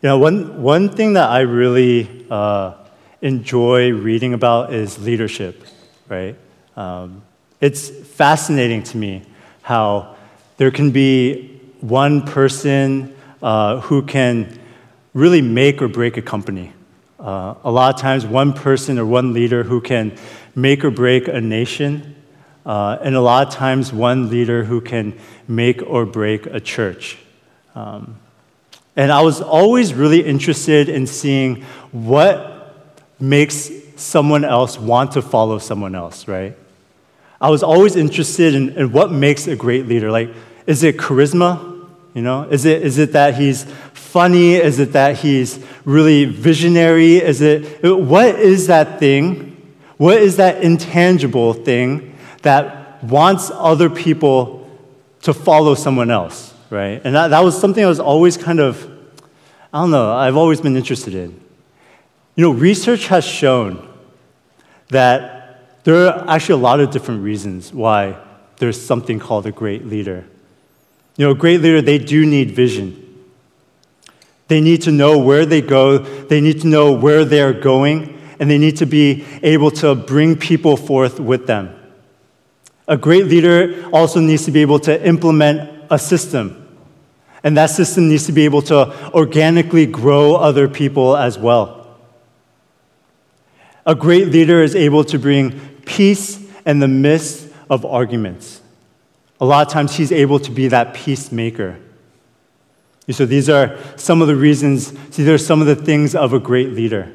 You know, one, one thing that I really uh, enjoy reading about is leadership, right? Um, it's fascinating to me how there can be one person uh, who can really make or break a company. Uh, a lot of times, one person or one leader who can make or break a nation, uh, and a lot of times, one leader who can make or break a church. Um, and I was always really interested in seeing what makes someone else want to follow someone else, right? I was always interested in, in what makes a great leader. Like, is it charisma? You know, is it, is it that he's funny? Is it that he's really visionary? Is it, what is that thing? What is that intangible thing that wants other people to follow someone else, right? And that, that was something I was always kind of, I don't know, I've always been interested in. You know, research has shown that there are actually a lot of different reasons why there's something called a great leader. You know, a great leader, they do need vision. They need to know where they go, they need to know where they're going, and they need to be able to bring people forth with them. A great leader also needs to be able to implement a system. And that system needs to be able to organically grow other people as well. A great leader is able to bring peace in the midst of arguments. A lot of times he's able to be that peacemaker. So these are some of the reasons, these are some of the things of a great leader.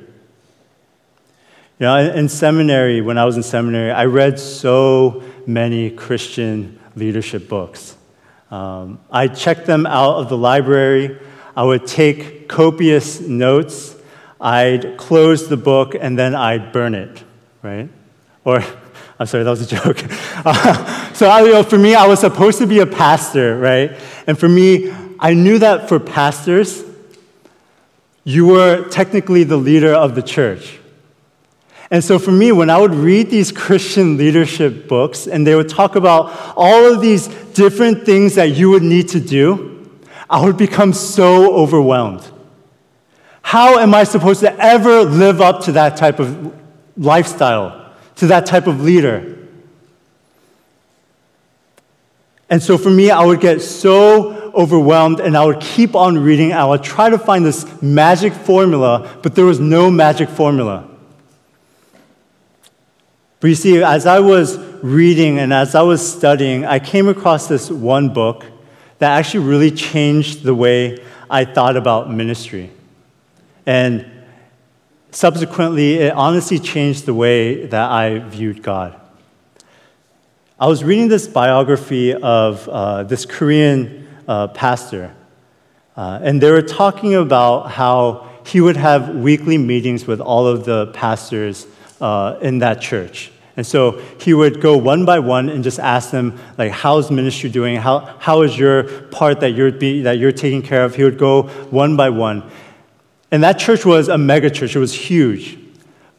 You know, in seminary, when I was in seminary, I read so many Christian leadership books. Um, I checked them out of the library. I would take copious notes. I'd close the book and then I'd burn it, right? Or I'm sorry, that was a joke. Uh, so, you know, for me, I was supposed to be a pastor, right? And for me, I knew that for pastors, you were technically the leader of the church. And so for me, when I would read these Christian leadership books and they would talk about all of these different things that you would need to do, I would become so overwhelmed. How am I supposed to ever live up to that type of lifestyle? to that type of leader. And so for me, I would get so overwhelmed and I would keep on reading. I would try to find this magic formula, but there was no magic formula. But you see, as I was reading and as I was studying, I came across this one book that actually really changed the way I thought about ministry. And subsequently, it honestly changed the way that I viewed God. I was reading this biography of uh, this Korean uh, pastor, uh, and they were talking about how he would have weekly meetings with all of the pastors uh, in that church. And so he would go one by one and just ask them, like, how's ministry doing? How, how is your part that you're, be, that you're taking care of? He would go one by one. And that church was a mega church, it was huge.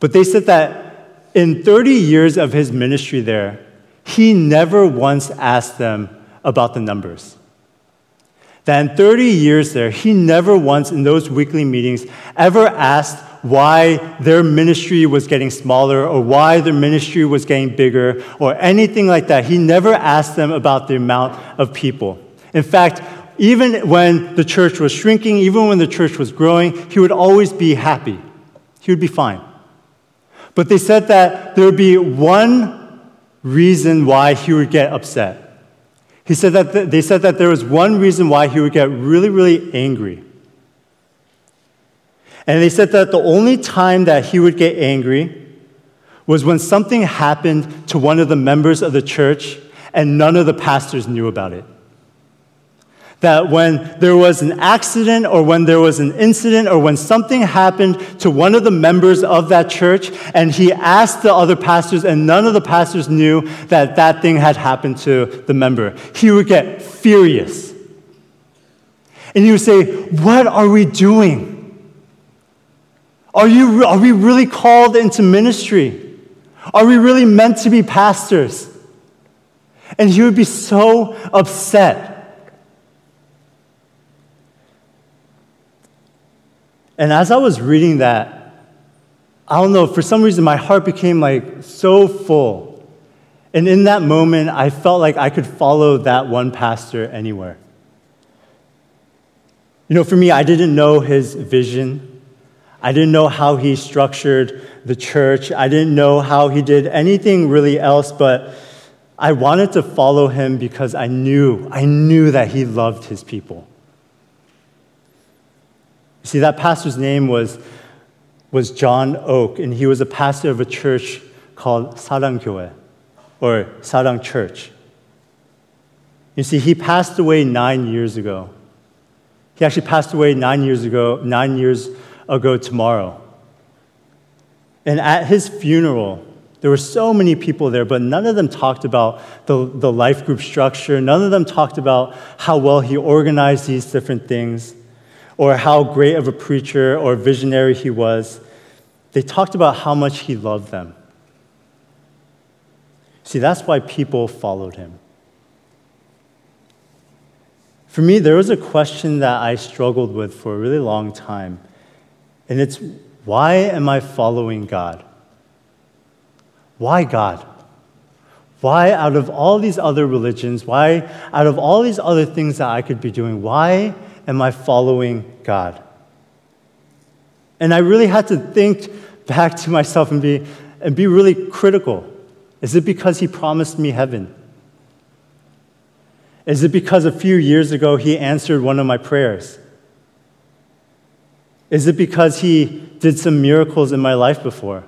But they said that in 30 years of his ministry there, he never once asked them about the numbers. That in 30 years there, he never once in those weekly meetings ever asked why their ministry was getting smaller or why their ministry was getting bigger or anything like that. He never asked them about the amount of people. In fact, even when the church was shrinking, even when the church was growing, he would always be happy. He would be fine. But they said that there would be one reason why he would get upset. He said that th- they said that there was one reason why he would get really, really angry. And they said that the only time that he would get angry was when something happened to one of the members of the church and none of the pastors knew about it that when there was an accident or when there was an incident or when something happened to one of the members of that church and he asked the other pastors and none of the pastors knew that that thing had happened to the member, he would get furious. And he would say, What are we doing? Are, you, are we really called into ministry? Are we really meant to be pastors? And he would be so upset And as I was reading that, I don't know, for some reason my heart became like so full. And in that moment, I felt like I could follow that one pastor anywhere. You know, for me, I didn't know his vision. I didn't know how he structured the church. I didn't know how he did anything really else, but I wanted to follow him because I knew, I knew that he loved his people. You see, that pastor's name was, was John Oak, and he was a pastor of a church called Sarang교회, or Sarang Church. You see, he passed away nine years ago. He actually passed away nine years ago, nine years ago tomorrow. And at his funeral, there were so many people there, but none of them talked about the, the life group structure. None of them talked about how well he organized these different things or how great of a preacher or visionary he was. They talked about how much he loved them. See, that's why people followed him. For me, there was a question that I struggled with for a really long time, and it's why am I following God? Why God? Why, out of all these other religions, why, out of all these other things that I could be doing, why am I following God? And I really had to think back to myself and be, and be really critical. Is it because He promised me heaven? Is it because a few years ago he answered one of my prayers? Is it because he did some miracles in my life before?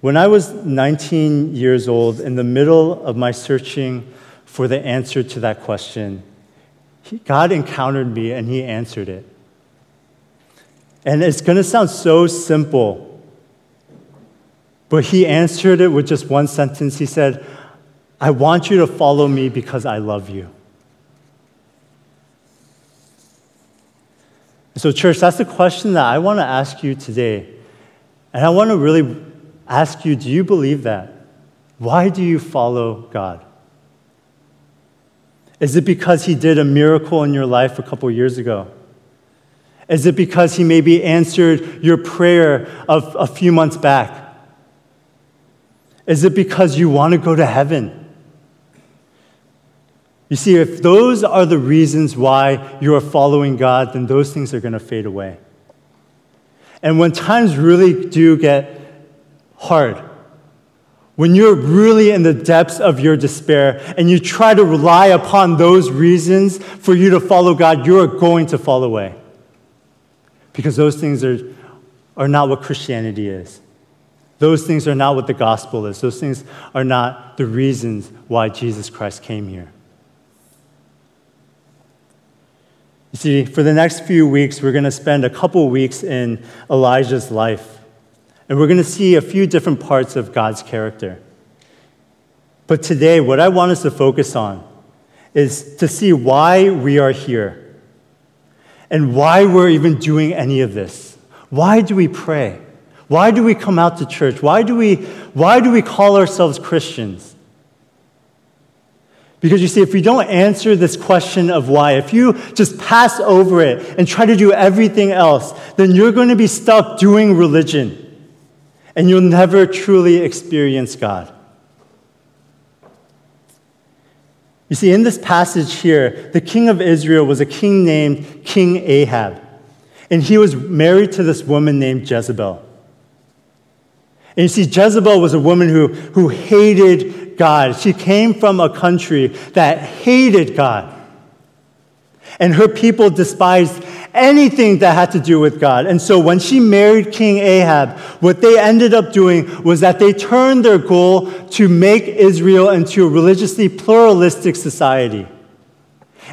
When I was 19 years old, in the middle of my searching for the answer to that question, God encountered me and he answered it. And it's going to sound so simple, but he answered it with just one sentence. He said, I want you to follow me because I love you. So, church, that's the question that I want to ask you today. And I want to really ask you do you believe that? Why do you follow God? Is it because He did a miracle in your life a couple years ago? Is it because He maybe answered your prayer of a few months back? Is it because you want to go to heaven? You see, if those are the reasons why you are following God, then those things are going to fade away. And when times really do get hard, when you're really in the depths of your despair and you try to rely upon those reasons for you to follow God, you are going to fall away. Because those things are, are not what Christianity is. Those things are not what the gospel is. Those things are not the reasons why Jesus Christ came here. You see, for the next few weeks, we're going to spend a couple weeks in Elijah's life. And we're going to see a few different parts of God's character. But today, what I want us to focus on is to see why we are here and why we're even doing any of this. Why do we pray? Why do we come out to church? Why do we, why do we call ourselves Christians? Because you see, if we don't answer this question of why, if you just pass over it and try to do everything else, then you're going to be stuck doing religion and you'll never truly experience God. You see, in this passage here, the king of Israel was a king named King Ahab, and he was married to this woman named Jezebel. And you see, Jezebel was a woman who, who hated God. She came from a country that hated God. And her people despised anything that had to do with God. And so when she married King Ahab, what they ended up doing was that they turned their goal to make Israel into a religiously pluralistic society.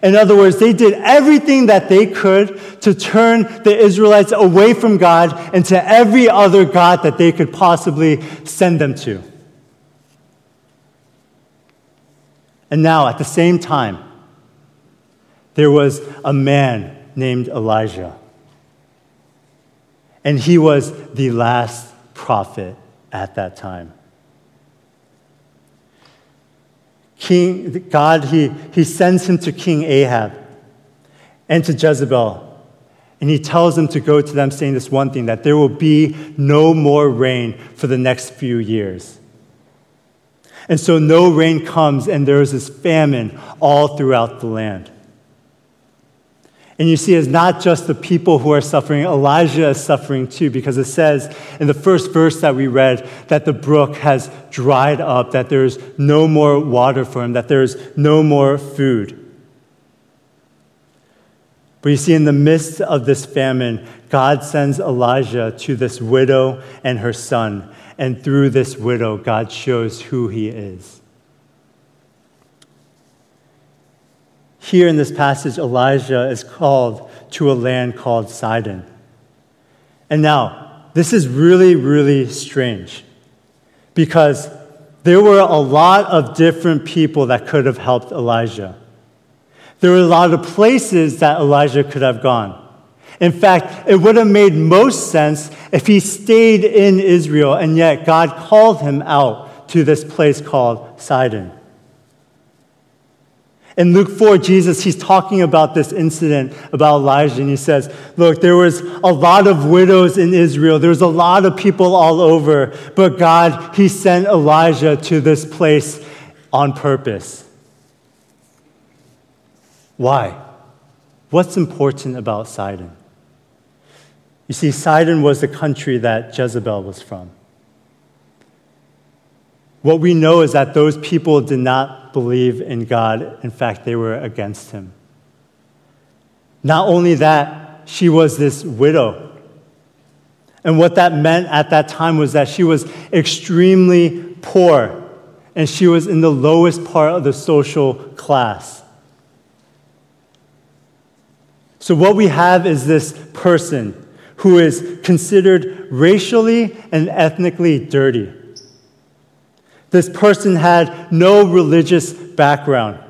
In other words, they did everything that they could to turn the Israelites away from God and to every other God that they could possibly send them to. And now, at the same time, there was a man named Elijah. And he was the last prophet at that time. King, God, he, he sends him to King Ahab. and to Jezebel. And he tells them to go to them, saying this one thing that there will be no more rain for the next few years. And so no rain comes, and there is this famine all throughout the land. And you see, it's not just the people who are suffering, Elijah is suffering too, because it says in the first verse that we read that the brook has dried up, that there's no more water for him, that there's no more food. But you see, in the midst of this famine, God sends Elijah to this widow and her son. And through this widow, God shows who he is. Here in this passage, Elijah is called to a land called Sidon. And now, this is really, really strange because there were a lot of different people that could have helped Elijah. There were a lot of places that Elijah could have gone. In fact, it would have made most sense if he stayed in Israel, and yet God called him out to this place called Sidon. In Luke 4, Jesus, he's talking about this incident about Elijah, and he says, Look, there was a lot of widows in Israel. There was a lot of people all over, but God, he sent Elijah to this place on purpose. Why? What's important about Sidon? You see, Sidon was the country that Jezebel was from. What we know is that those people did not believe in God. In fact, they were against him. Not only that, she was this widow. And what that meant at that time was that she was extremely poor and she was in the lowest part of the social class. So, what we have is this person who is considered racially and ethnically dirty. This person had no religious background.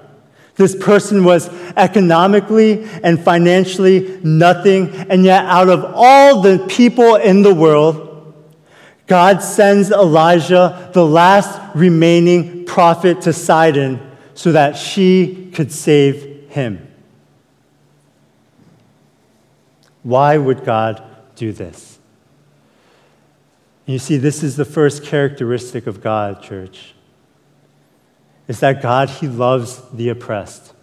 This person was economically and financially nothing, and yet, out of all the people in the world, God sends Elijah, the last remaining prophet, to Sidon so that she could save him. Why would God do this? You see, this is the first characteristic of God, church. Is that God, He loves the oppressed.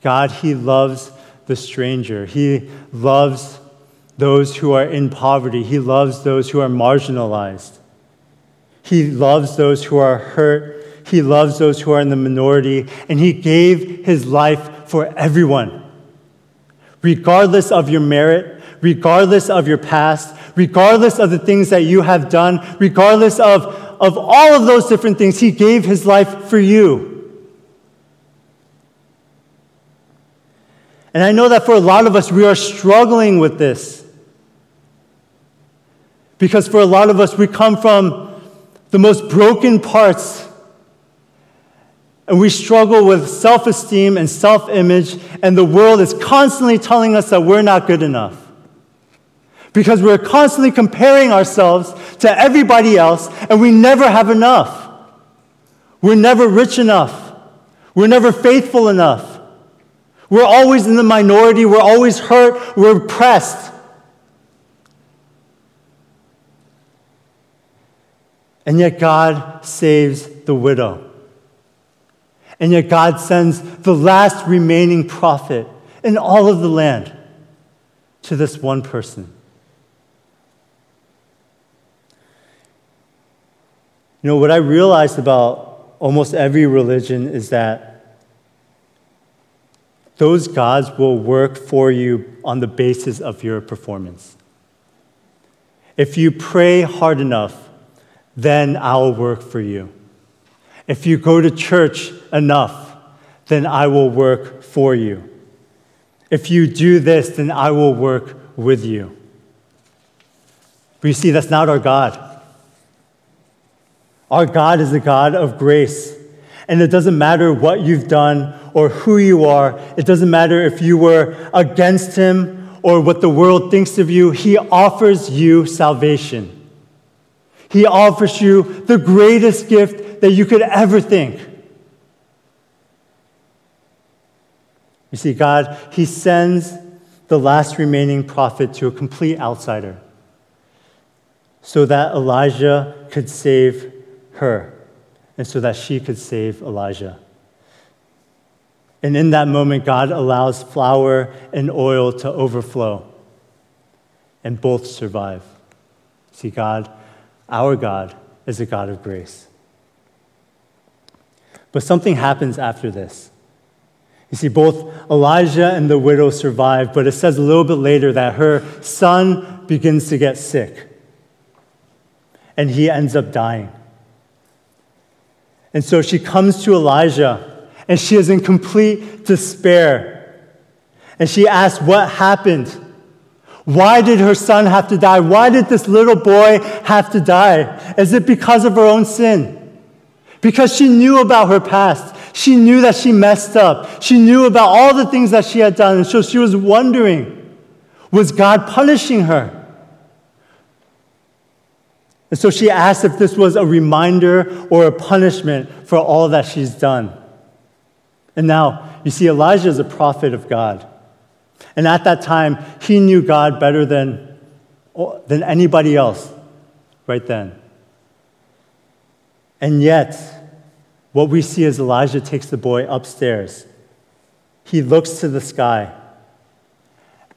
God, He loves the stranger. He loves those who are in poverty. He loves those who are marginalized. He loves those who are hurt. He loves those who are in the minority. And He gave His life for everyone. Regardless of your merit, regardless of your past, regardless of the things that you have done, regardless of, of all of those different things, He gave His life for you. And I know that for a lot of us, we are struggling with this. Because for a lot of us, we come from the most broken parts. And we struggle with self esteem and self image, and the world is constantly telling us that we're not good enough because we're constantly comparing ourselves to everybody else and we never have enough. We're never rich enough. We're never faithful enough. We're always in the minority. We're always hurt. We're oppressed. And yet God saves the widow. And yet God sends the last remaining prophet in all of the land to this one person. You know, what I realized about almost every religion is that those gods will work for you on the basis of your performance. If you pray hard enough, then I'll work for you. If you go to church enough, then I will work for you. If you do this, then I will work with you. But you see, that's not our God. Our God is a God of grace. And it doesn't matter what you've done or who you are, it doesn't matter if you were against Him or what the world thinks of you. He offers you salvation. He offers you the greatest gift that you could ever think. You see, God, He sends the last remaining prophet to a complete outsider so that Elijah could save her and so that she could save Elijah. And in that moment, God allows flour and oil to overflow, and both survive. See, God, our God, is a God of grace. But something happens after this. You see, both Elijah and the widow survive, but it says a little bit later that her son begins to get sick, and he ends up dying. And so she comes to Elijah, and she is in complete despair. And she asks, What happened? Why did her son have to die? Why did this little boy have to die? Is it because of her own sin? Because she knew about her past. She knew that she messed up. She knew about all the things that she had done. And so she was wondering was God punishing her? And so she asked if this was a reminder or a punishment for all that she's done. And now, you see, Elijah is a prophet of God. And at that time, he knew God better than, than anybody else right then. And yet, what we see is Elijah takes the boy upstairs. He looks to the sky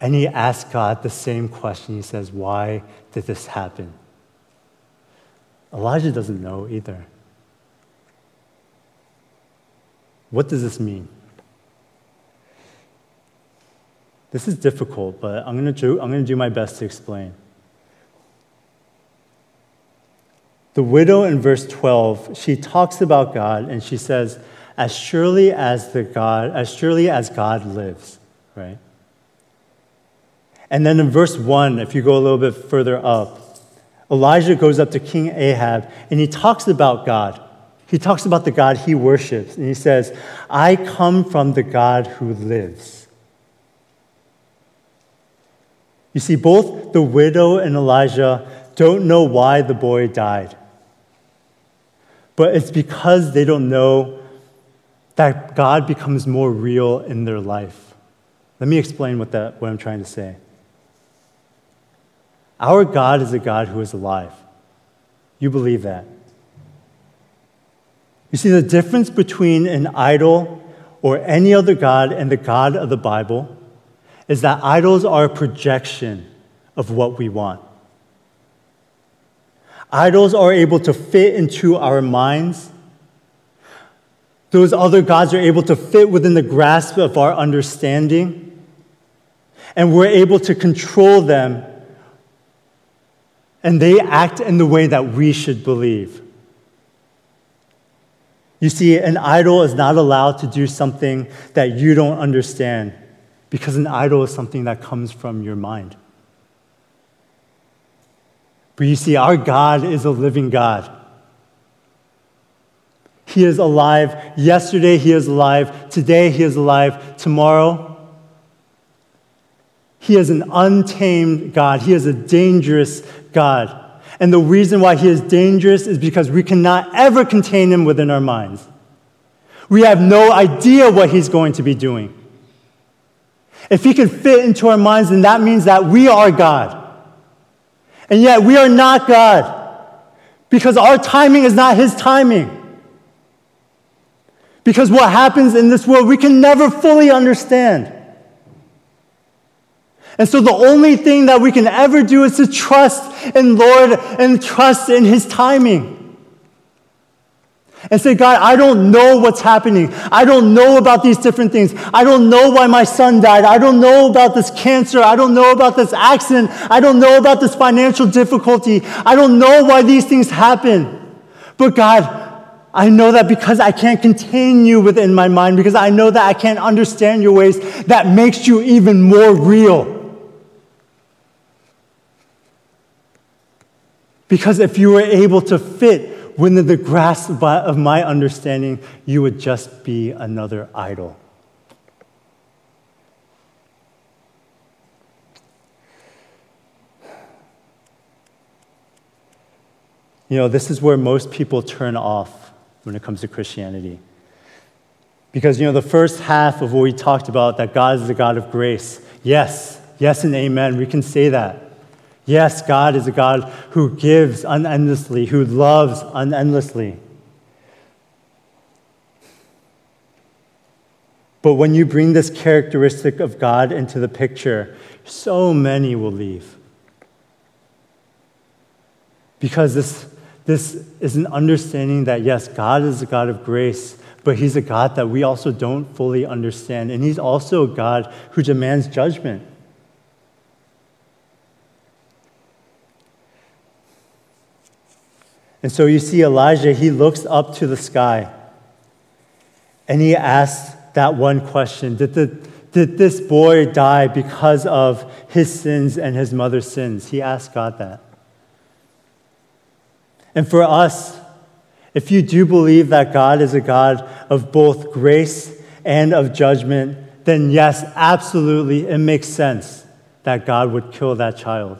and he asks God the same question. He says, Why did this happen? Elijah doesn't know either. What does this mean? This is difficult, but I'm going to do, I'm going to do my best to explain. The widow in verse 12, she talks about God and she says, as surely as the God, as surely as God lives, right? And then in verse 1, if you go a little bit further up, Elijah goes up to King Ahab and he talks about God. He talks about the God he worships. And he says, I come from the God who lives. You see, both the widow and Elijah don't know why the boy died. But it's because they don't know that God becomes more real in their life. Let me explain what, that, what I'm trying to say. Our God is a God who is alive. You believe that. You see, the difference between an idol or any other God and the God of the Bible is that idols are a projection of what we want. Idols are able to fit into our minds. Those other gods are able to fit within the grasp of our understanding. And we're able to control them. And they act in the way that we should believe. You see, an idol is not allowed to do something that you don't understand because an idol is something that comes from your mind. But you see, our God is a living God. He is alive. Yesterday, He is alive. Today, He is alive. Tomorrow, He is an untamed God. He is a dangerous God. And the reason why He is dangerous is because we cannot ever contain Him within our minds. We have no idea what He's going to be doing. If he can fit into our minds, then that means that we are God. And yet we are not God because our timing is not his timing. Because what happens in this world, we can never fully understand. And so the only thing that we can ever do is to trust in Lord and trust in his timing and say, God, I don't know what's happening. I don't know about these different things. I don't know why my son died. I don't know about this cancer. I don't know about this accident. I don't know about this financial difficulty. I don't know why these things happen. But God, I know that because I can't contain you within my mind, because I know that I can't understand your ways, that makes you even more real. Because if you were able to fit within the grasp of my understanding, you would just be another idol. You know, this is where most people turn off when it comes to Christianity. Because, you know, the first half of what we talked about, that God is the God of grace. Yes, yes, and amen. We can say that. Yes, God is a God who gives unendlessly, who loves unendlessly. But when you bring this characteristic of God into the picture, so many will leave. Because this, this is an understanding that, yes, God is a God of grace, but He's a God that we also don't fully understand. And He's also a God who demands judgment. And so you see Elijah, he looks up to the sky and he asks that one question Did, the, did this boy die because of his sins and his mother's sins? He asked God that. And for us, if you do believe that God is a God of both grace and of judgment, then yes, absolutely, it makes sense that God would kill that child.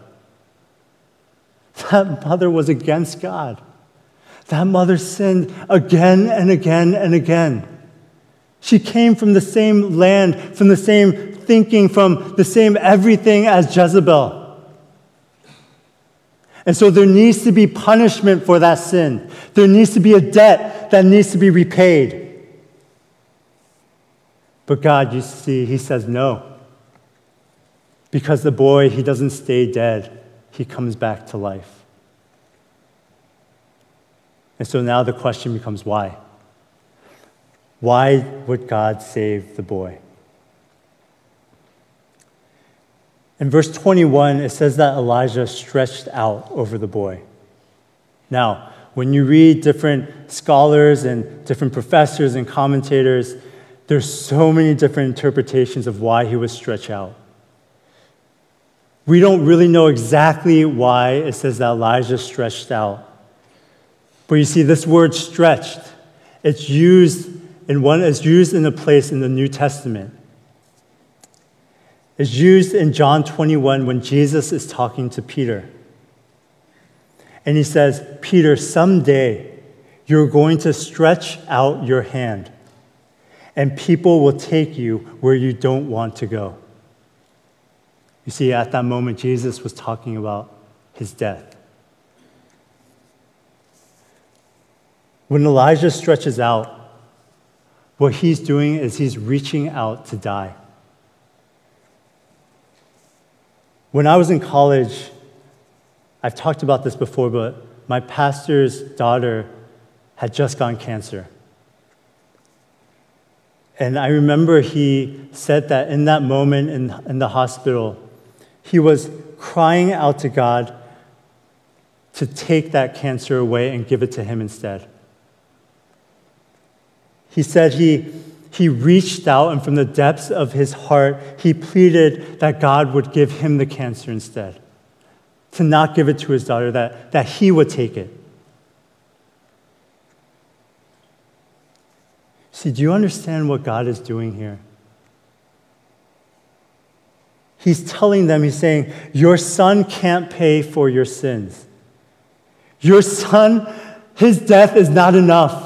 That mother was against God. That mother sinned again and again and again. She came from the same land, from the same thinking, from the same everything as Jezebel. And so there needs to be punishment for that sin. There needs to be a debt that needs to be repaid. But God, you see, He says no. Because the boy, he doesn't stay dead, he comes back to life. And so now the question becomes why? Why would God save the boy? In verse 21, it says that Elijah stretched out over the boy. Now, when you read different scholars and different professors and commentators, there's so many different interpretations of why he was stretched out. We don't really know exactly why it says that Elijah stretched out. But you see, this word stretched, it's used in one, it's used in a place in the New Testament. It's used in John 21 when Jesus is talking to Peter. And he says, Peter, someday you're going to stretch out your hand, and people will take you where you don't want to go. You see, at that moment, Jesus was talking about his death. When Elijah stretches out, what he's doing is he's reaching out to die. When I was in college, I've talked about this before, but my pastor's daughter had just gotten cancer. And I remember he said that in that moment in, in the hospital, he was crying out to God to take that cancer away and give it to him instead. He said he, he reached out, and from the depths of his heart, he pleaded that God would give him the cancer instead, to not give it to his daughter, that, that he would take it. See, do you understand what God is doing here? He's telling them, He's saying, Your son can't pay for your sins. Your son, his death is not enough.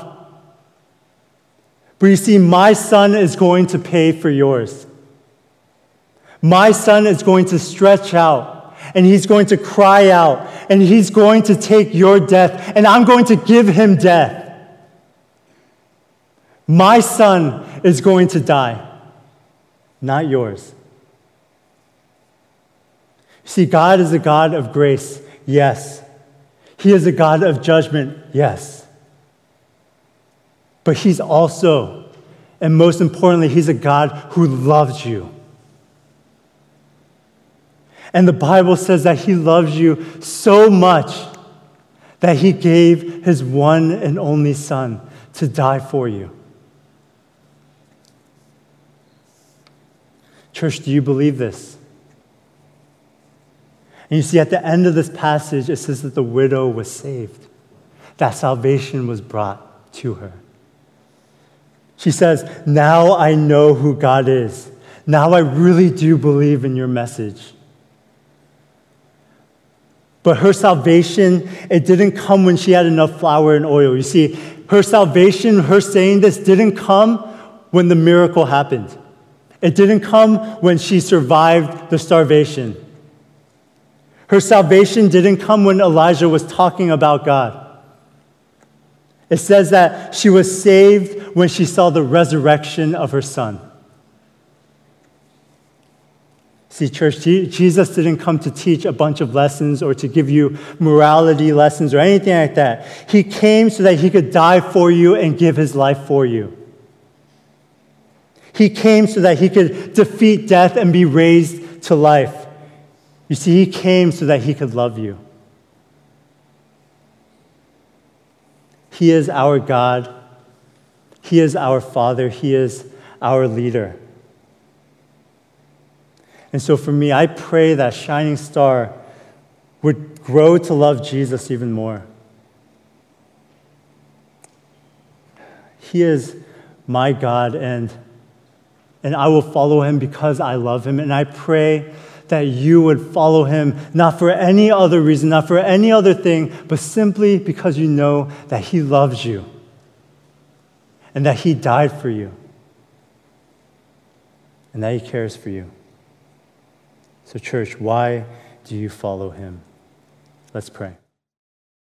But you see, my son is going to pay for yours. My son is going to stretch out and he's going to cry out and he's going to take your death and I'm going to give him death. My son is going to die, not yours. See, God is a God of grace, yes. He is a God of judgment, yes. But He's also, and most importantly, He's a God who loves you. And the Bible says that He loves you so much that He gave His one and only Son to die for you. Church, do you believe this? And you see, at the end of this passage, it says that the widow was saved, that salvation was brought to her. She says, Now I know who God is. Now I really do believe in your message. But her salvation, it didn't come when she had enough flour and oil. You see, her salvation, her saying this, didn't come when the miracle happened. It didn't come when she survived the starvation. Her salvation didn't come when Elijah was talking about God. It says that she was saved when she saw the resurrection of her son. See, church, Jesus didn't come to teach a bunch of lessons or to give you morality lessons or anything like that. He came so that he could die for you and give his life for you. He came so that he could defeat death and be raised to life. You see, he came so that he could love you. He is our God. He is our Father. He is our leader. And so for me, I pray that Shining Star would grow to love Jesus even more. He is my God, and, and I will follow him because I love him. And I pray that you would follow him, not for any other reason, not for any other thing, but simply because you know that he loves you and that he died for you and that he cares for you. So, church, why do you follow him? Let's pray.